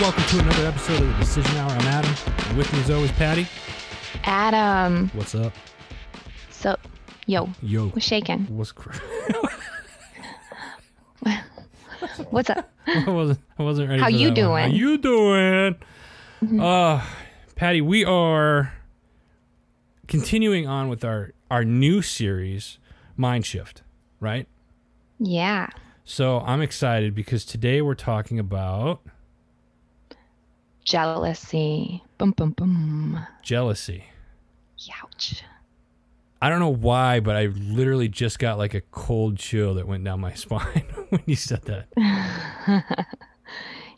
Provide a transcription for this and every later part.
welcome to another episode of the Decision Hour. I'm Adam. And with me, as always, Patty. Adam. What's up? So, yo, Yo. what's shaking? What's cr- What's up? I wasn't. I wasn't ready. How you that one. How doing? you doing? Uh, Patty, we are continuing on with our our new series, Mind Shift, right? Yeah. So I'm excited because today we're talking about Jealousy. Boom, boom, boom. jealousy. Ouch. I don't know why, but I literally just got like a cold chill that went down my spine when you said that.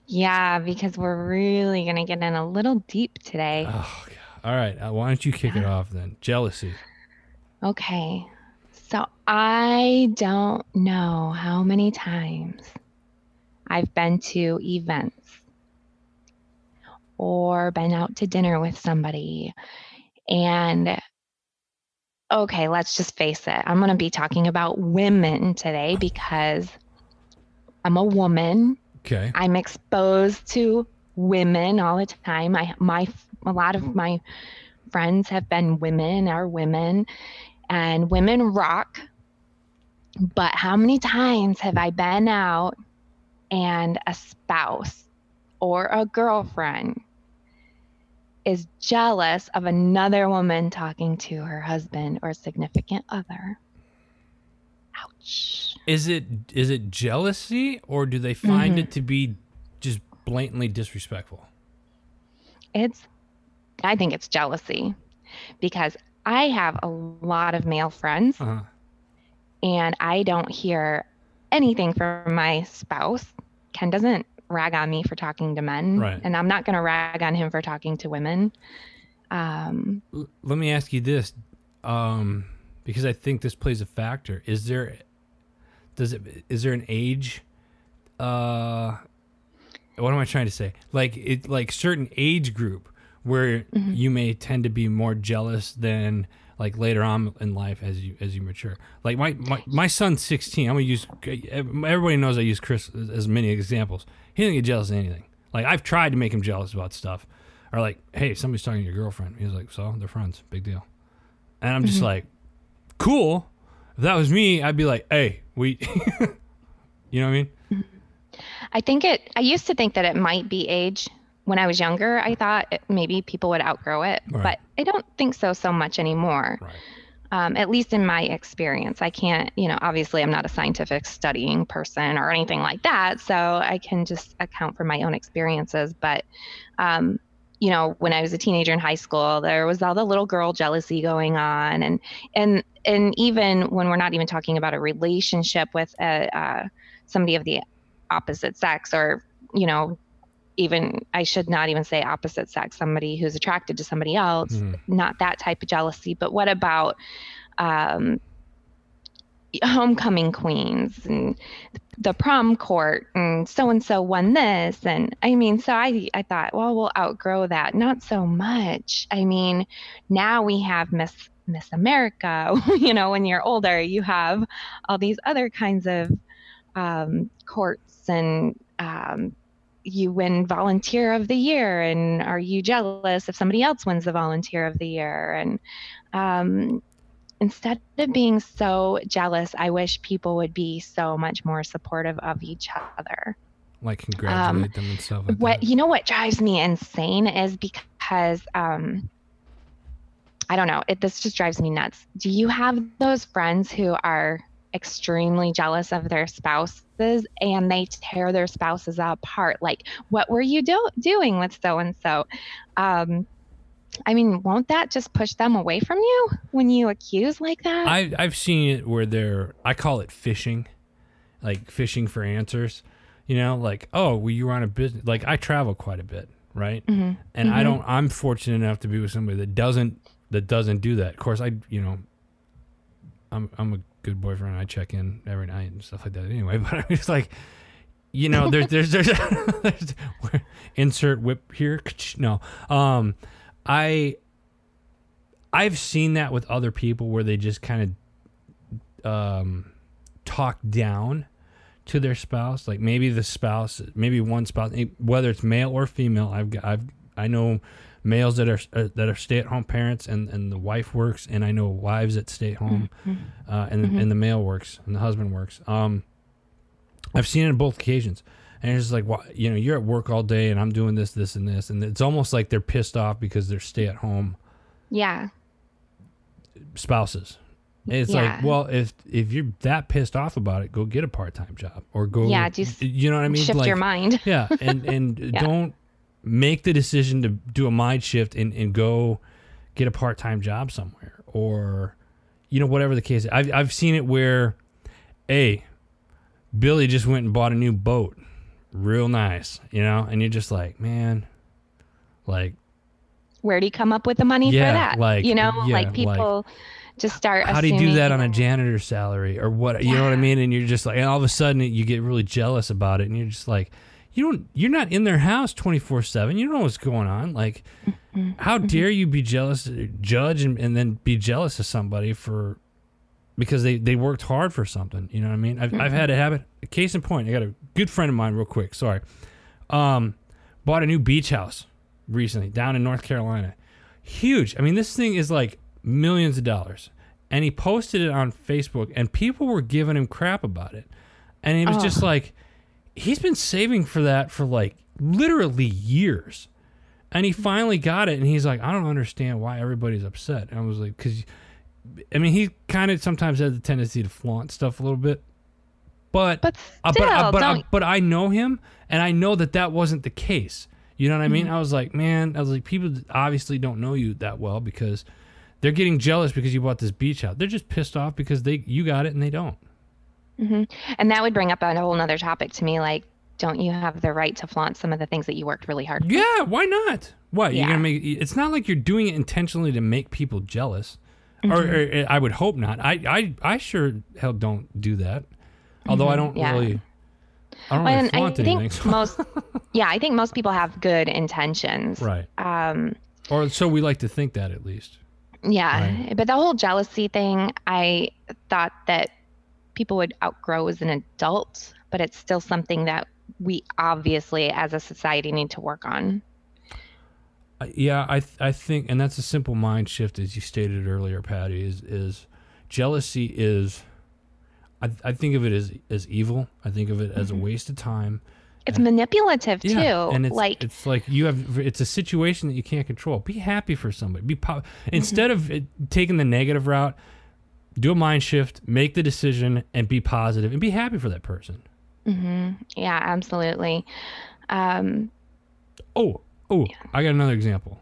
Yeah, because we're really going to get in a little deep today. Oh, God. All right. Uh, why don't you kick it off then? Jealousy. Okay. So, I don't know how many times I've been to events or been out to dinner with somebody. And okay, let's just face it. I'm going to be talking about women today because I'm a woman. Okay. I'm exposed to women all the time. I my a lot of my friends have been women, are women, and women rock. But how many times have I been out and a spouse or a girlfriend is jealous of another woman talking to her husband or significant other? Ouch. Is it is it jealousy or do they find Mhm. it to be just blatantly disrespectful? It's, I think it's jealousy because I have a lot of male friends Uh-huh. and I don't hear anything from my spouse. Ken doesn't rag on me for talking to men, Right. and I'm not going to rag on him for talking to women. Um, L- let me ask you this, um, because I think this plays a factor. Is there, does it, is there an age? Uh, what am I trying to say? Like it, like certain age group where Mm-hmm. you may tend to be more jealous than like later on in life as you as you mature. Like my my, my son's 16. I'm gonna use everybody knows I use Chris as, as many examples. He doesn't get jealous of anything. Like I've tried to make him jealous about stuff, or like, hey, somebody's talking to your girlfriend. He's like, so they're friends, big deal. And I'm just mm-hmm. like, cool. If that was me, I'd be like, hey, we, you know what I mean? Mm-hmm. I think it, I used to think that it might be age. When I was younger, I thought it, maybe people would outgrow it, Right. but I don't think so so much anymore. Right. um, at least in my experience. I can't, you know, obviously I'm not a scientific studying person or anything like that, so I can just account for my own experiences. But, um, you know, when I was a teenager in high school, there was all the little girl jealousy going on, and and and even when we're not even talking about a relationship with a, uh, somebody of the opposite sex, or you know. Even I should not even say opposite sex, somebody who's attracted to somebody else, Mhm. not that type of jealousy, but what about um, homecoming queens and the prom court and so and so won this? And I mean so I I thought well we'll outgrow that. Not so much. I mean now we have Miss Miss America. You know when you're older you have all these other kinds of um, courts and um, you win volunteer of the year and are you jealous if somebody else wins the volunteer of the year? And um, instead of being so jealous i wish people would be so much more supportive of each other. Like congratulate them and stuff like Um, what that. you know what drives me insane is because um i don't know it this just drives me nuts. Do you have those friends who are extremely jealous of their spouses and they tear their spouses apart like what were you do- doing with so and so um i mean won't that just push them away from you when you accuse like that I I've seen it where they're I call it fishing, like fishing for answers. You know, like oh, well, you were on a business. Like I travel quite a bit, right? Mhm. And I Mhm. don't. I'm fortunate enough to be with somebody that doesn't that doesn't do that. Of course, I you know, I'm I'm a good boyfriend. I check in every night and stuff like that. Anyway, but I'm just like. You know, there's there's there's, there's insert whip here. No, um, I I've seen that with other people where they just kind of um, talk down to their spouse. Like maybe the spouse, maybe one spouse, whether it's male or female. I've I've, I know males that are uh, that are stay at home parents, and and the wife works, and I know wives that stay at home, Mm-hmm. uh, and and the male works and the husband works. Um, I've seen it on both occasions. And it's just like, why, you know, you're at work all day and I'm doing this, this, and this. And it's almost like they're pissed off because they're stay at home Yeah. spouses. And it's Yeah. like, well, if if you're that pissed off about it, go get a part time job or go. Yeah, just you know what I mean? Shift like, your mind. Yeah, and and don't make the decision to do a mind shift and and go get a part time job somewhere or, you know, whatever the case. Is. I've I've seen it where, a, Billy just went and bought a new boat, real nice, you know, and you're just like, man, like Where'd he come up with the money Yeah, for that? like- you know, yeah, like like, people just start. how do you do that on a janitor's salary or what you know what i mean and you're just like and all of a sudden you get really jealous about it and you're just like you don't you're not in their house 24-7 you don't know what's going on. Like mm-hmm. how mm-hmm. dare you be jealous judge and, and then be jealous of somebody for because they, they worked hard for something. You know what i mean? I've, I've mm-hmm. had a habit case in point i got a good friend of mine real quick. Sorry. Um bought a new beach house recently down in north carolina. Huge. I mean this thing is like millions of dollars. And he posted it on facebook and people were giving him crap about it. And he was Oh. just like he's been saving for that for like literally years and he finally got it and he's like i don't understand why everybody's upset and i was like because i mean he kind of sometimes has the tendency to flaunt stuff a little bit but But uh, still, but, uh, but, uh, but I know him, and I know that that wasn't the case. You know what I mean? Mm-hmm. I was like, man, I was like, people obviously don't know you that well because they're getting jealous because you bought this beach house. They're just pissed off because they you got it and they don't. And that would bring up a whole nother topic to me. Like, don't you have the right to flaunt some of the things that you worked really hard? for? Yeah, why not? What you're gonna make? It's not like you're doing it intentionally to make people jealous, or, Mm-hmm. or I would hope not. I I I sure hell don't do that. Although I don't Mm-hmm. yeah. really, I don't really And I flaunt anything. think so- most, yeah, I think most people have good intentions. right, Um, or so we like to think that at least. Yeah, Right. but the whole jealousy thing, I thought that people would outgrow as an adult, but it's still something that we obviously as a society need to work on. Uh, Yeah, I th- I think, and that's a simple mind shift, as you stated earlier, Patty. Is is jealousy is, I, I think of it as as evil. I think of it as a waste of time. It's manipulative Yeah, too. and it's like it's like you have it's a situation that you can't control. Be happy for somebody. Be po- instead of it, taking the negative route, do a mind shift, make the decision, and be positive and be happy for that person. yeah, absolutely. Um, Oh, oh, I got another example.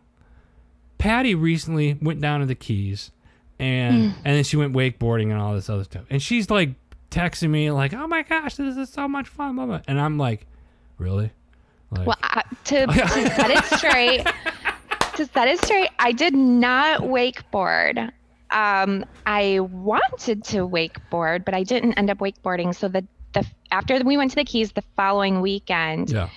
Patty recently went down to the Keys, and and then she went wakeboarding and all this other stuff. And she's like texting me like, "Oh my gosh, this is so much fun!" Blah, blah. And I'm like, "Really?" Like, well, I, to, to set it straight, to set it straight, I did not wakeboard. Um, I wanted to wakeboard, but I didn't end up wakeboarding. So the the after we went to the Keys the following weekend, yeah,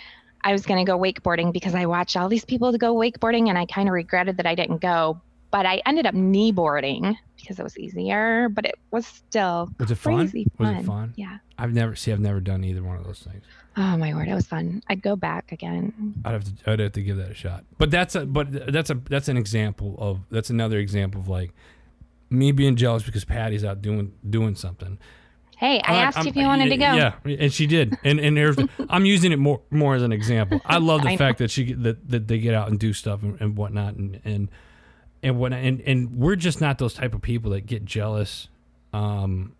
I was going to go wakeboarding because I watched all these people to go wakeboarding and I kind of regretted that I didn't go. But I ended up kneeboarding because it was easier, but it was still was it fun? crazy Was it fun? Yeah. I've never see. I've never done either one of those things. Oh my word, it was fun. I'd go back again. I'd have to. I'd have to give that a shot. But that's a. But that's a. That's an example of. That's another example of like me being jealous because Patty's out doing doing something. Hey, I asked I'm- if you wanted to go. Yeah, and she did. And and there's, I'm using it more more as an example. I love the I know. fact that she that, that they get out and do stuff and, and whatnot and and and what and and we're just not those type of people that get jealous, um,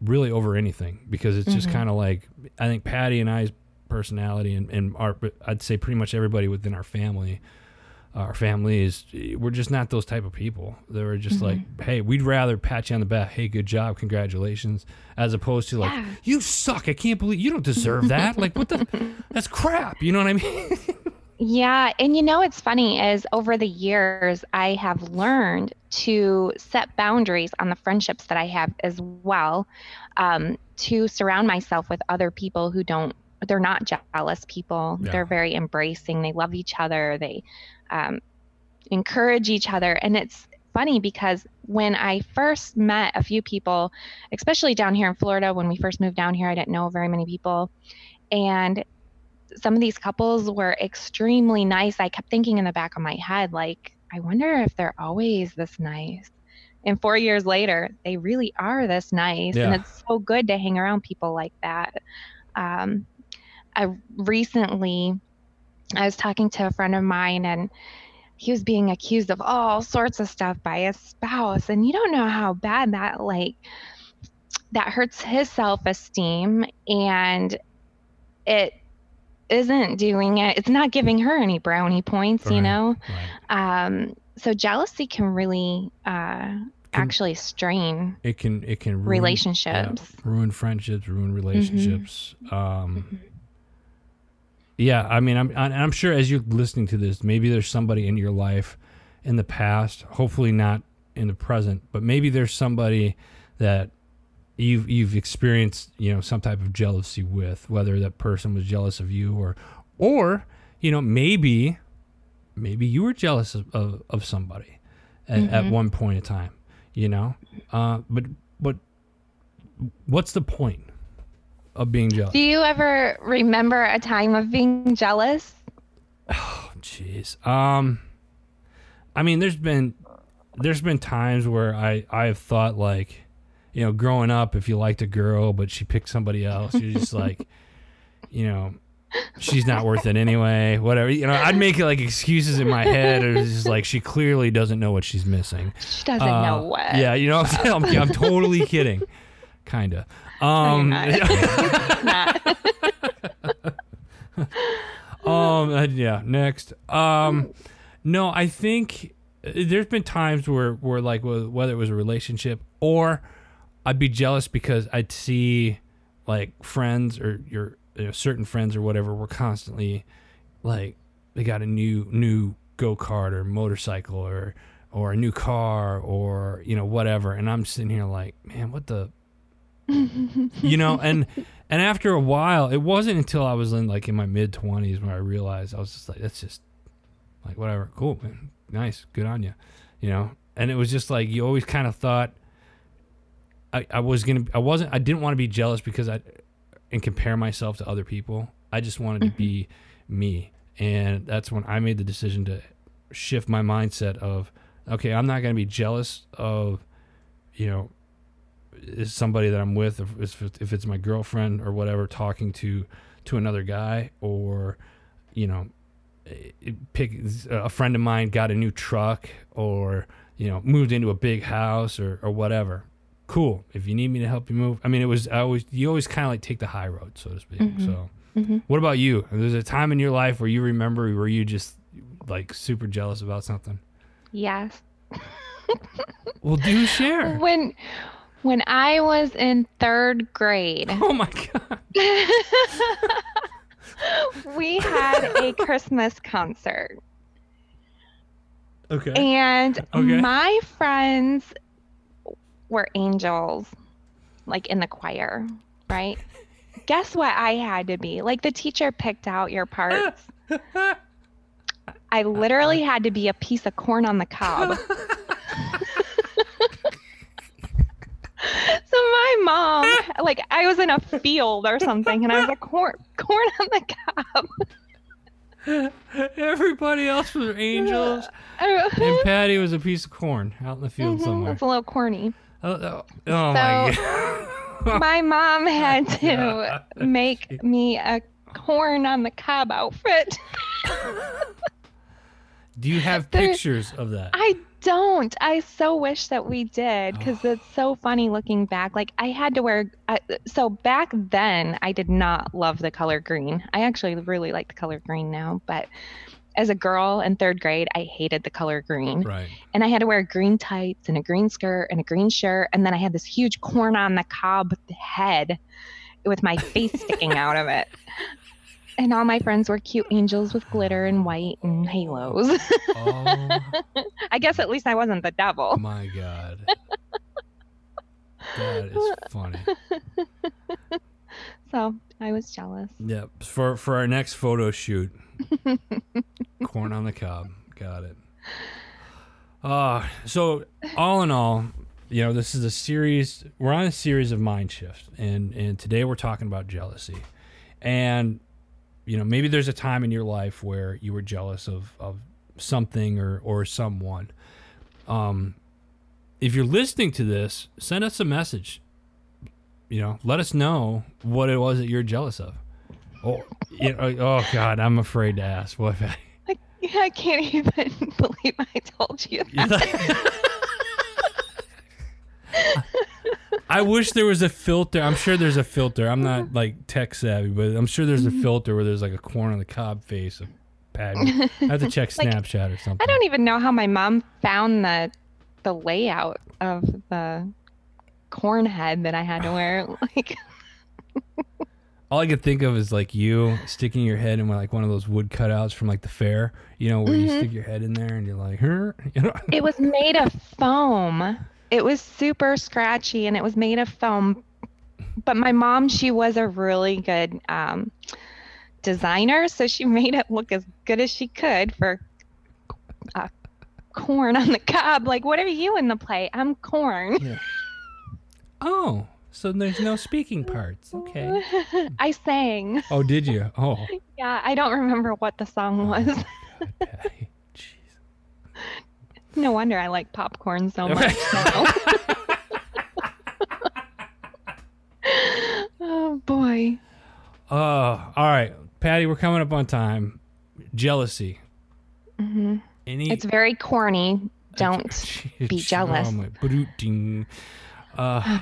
really over anything because it's Mm-hmm. just kind of like I think Patty and I's personality and and our I'd say pretty much everybody within our family. Our families, we're just not those type of people. They were just Mm-hmm. like, hey, we'd rather pat you on the back, hey, good job, congratulations, as opposed to like, Yeah. you suck. I can't believe you don't deserve that. like, what the? That's crap. You know what I mean? Yeah, and you know what's funny is over the years I have learned to set boundaries on the friendships that I have as well, um, to surround myself with other people who don't. They're not jealous people. Yeah. They're very embracing. They love each other. They um, encourage each other, and it's funny because when I first met a few people, especially down here in Florida, when we first moved down here, I didn't know very many people. And some of these couples were extremely nice. I kept thinking in the back of my head, like, I wonder if they're always this nice. And four years later, they really are this nice. Yeah. And it's so good to hang around people like that. Um, I recently, I was talking to a friend of mine and he was being accused of all sorts of stuff by his spouse. And you don't know how bad that, like, that hurts his self esteem. And it isn't doing it, it's not giving her any brownie points, you know? Right. Um, so jealousy can really uh, actually strain It can it can ruin, relationships. yeah, ruin friendships, ruin relationships. Um, Mhm. Yeah, I mean, I'm and I'm sure as you're listening to this, maybe there's somebody in your life in the past, hopefully not in the present, but maybe there's somebody that you've you've experienced, you know, some type of jealousy with, whether that person was jealous of you or or you know maybe maybe you were jealous of, of, of somebody at, at Mhm. one point in time, you know, uh, but but what's the point of being jealous? Do you ever remember a time of being jealous? Oh, jeez. Um, I mean, there's been there's been times where I I have thought like, you know, growing up, if you liked a girl but she picked somebody else, you're just like, you know, she's not worth it anyway. Whatever. You know, I'd make like excuses in my head. It was just like she clearly doesn't know what she's missing. She doesn't Uh, know what. Yeah, you know, what I'm, saying? I'm, I'm totally kidding. Kinda. Um, not. um uh, yeah next um no i think uh, there's been times where where like whether it was a relationship or i'd be jealous because i'd see like friends or your you know, certain friends or whatever were constantly like they got a new new go-kart or motorcycle or or a new car or you know whatever and i'm sitting here like man what the you know and and after a while it wasn't until i was in like in my mid 20s when i realized i was just like that's just like whatever. Cool man. Nice. Good on you you know? And it was just like you always kind of thought i i was gonna i wasn't i didn't want to be jealous because i and compare myself to other people. I just wanted to mm-hmm. be me. And that's when i made the decision to shift my mindset of okay i'm not going to be jealous of you know is somebody that I'm with, if it's, if it's my girlfriend or whatever, talking to to another guy, or you know, pick a friend of mine got a new truck, or you know, moved into a big house, or or whatever. Cool. If you need me to help you move, I mean, it was I always you always kind of like take the high road, so to speak. Mhm. So, Mhm. what about you? There's a time in your life where you remember where you just like super jealous about something. Yes. Well, do share. When when I was in third grade, Oh my god. we had a Christmas concert. Okay. And Okay. my friends were angels, like in the choir, right? Guess what I had to be? Like the teacher picked out your parts. I literally had to be a piece of corn on the cob. so my mom, like I was in a field or something, and I was a corn corn on the cob. Everybody else was angels, and Patty was a piece of corn out in the field Mhm, somewhere. It's a little corny. Oh, oh, oh my god! my mom had to make me a corn on the cob outfit. Do you have There- pictures of that? I don't. I so wish that we did because Oh. it's so funny looking back. Like I had to wear. I, so back then, I did not love the color green. I actually really like the color green now, but as a girl in third grade, I hated the color green. Right. and I had to wear green tights and a green skirt and a green shirt, and then I had this huge corn on the cob head with my face sticking out of it. And all my friends were cute angels with glitter and white and halos. Oh I guess at least I wasn't the devil. my god. That is funny. So I was jealous. Yep. For for our next photo shoot, corn on the cob. Got it. Uh, so all in all, you know, this is a series. We're on a series of mind shift, and and today we're talking about jealousy, and you know, maybe there's a time in your life where you were jealous of of something or or someone. Um, if you're listening to this, send us a message. You know, let us know what it was that you're jealous of. Oh, you know, oh God, I'm afraid to ask. What? If I, I can't even believe I told you that. I wish there was a filter. I'm sure there's a filter. I'm not like tech savvy, but I'm sure there's a filter where there's like a corn on the cob face of Patty. I have to check Like, Snapchat or something. I don't even know how my mom found the the layout of the corn head that I had to wear. Like, All I could think of is like you sticking your head in like one of those wood cutouts from like the fair, you know, where you Mhm. stick your head in there and you're like, her, you know. it was made of foam. It was super scratchy and it was made of foam. But my mom, she was a really good um, designer, so she made it look as good as she could for uh, corn on the cob. Like, what are you in the play? I'm corn. Oh, so there's no speaking parts. Okay. I sang. Oh, did you? Oh, Yeah, I don't remember what the song was. God, Patty. Jeez. No wonder I like popcorn so much oh boy. Oh, all right, Patty. We're coming up on time. Jealousy. hmm Any? It's very corny. Don't be jealous. Oh my brooding. Uh,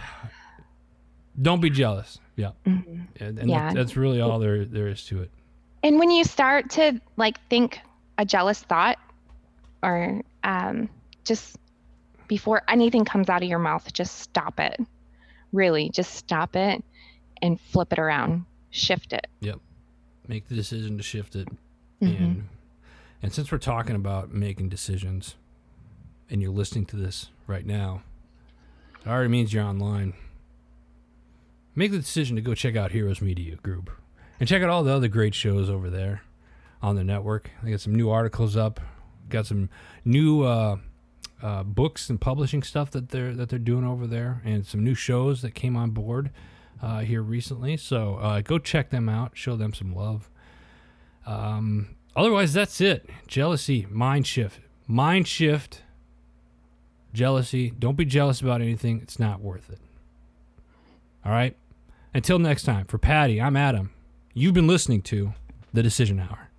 don't be jealous. Yeah, Mhm. and, and Yeah. that, that's really all there there is to it. And when you start to like think a jealous thought, or um, just before anything comes out of your mouth, just stop it. Really, just stop it and flip it around, shift it. Yep. Make the decision to shift it, Mhm. and and since we're talking about making decisions, and you're listening to this right now, it already means you're online. Make the decision to go check out Heroes Media Group, and check out all the other great shows over there on the network. They got some new articles up, got some new uh, uh, books and publishing stuff that they're that they're doing over there, and some new shows that came on board uh, here recently. So uh, go check them out, show them some love. Um, otherwise, that's it. Jealousy, mind shift, mind shift. Jealousy. Don't be jealous about anything. It's not worth it. All right. Until next time, for Patty, I'm Adam. You've been listening to the Decision Hour.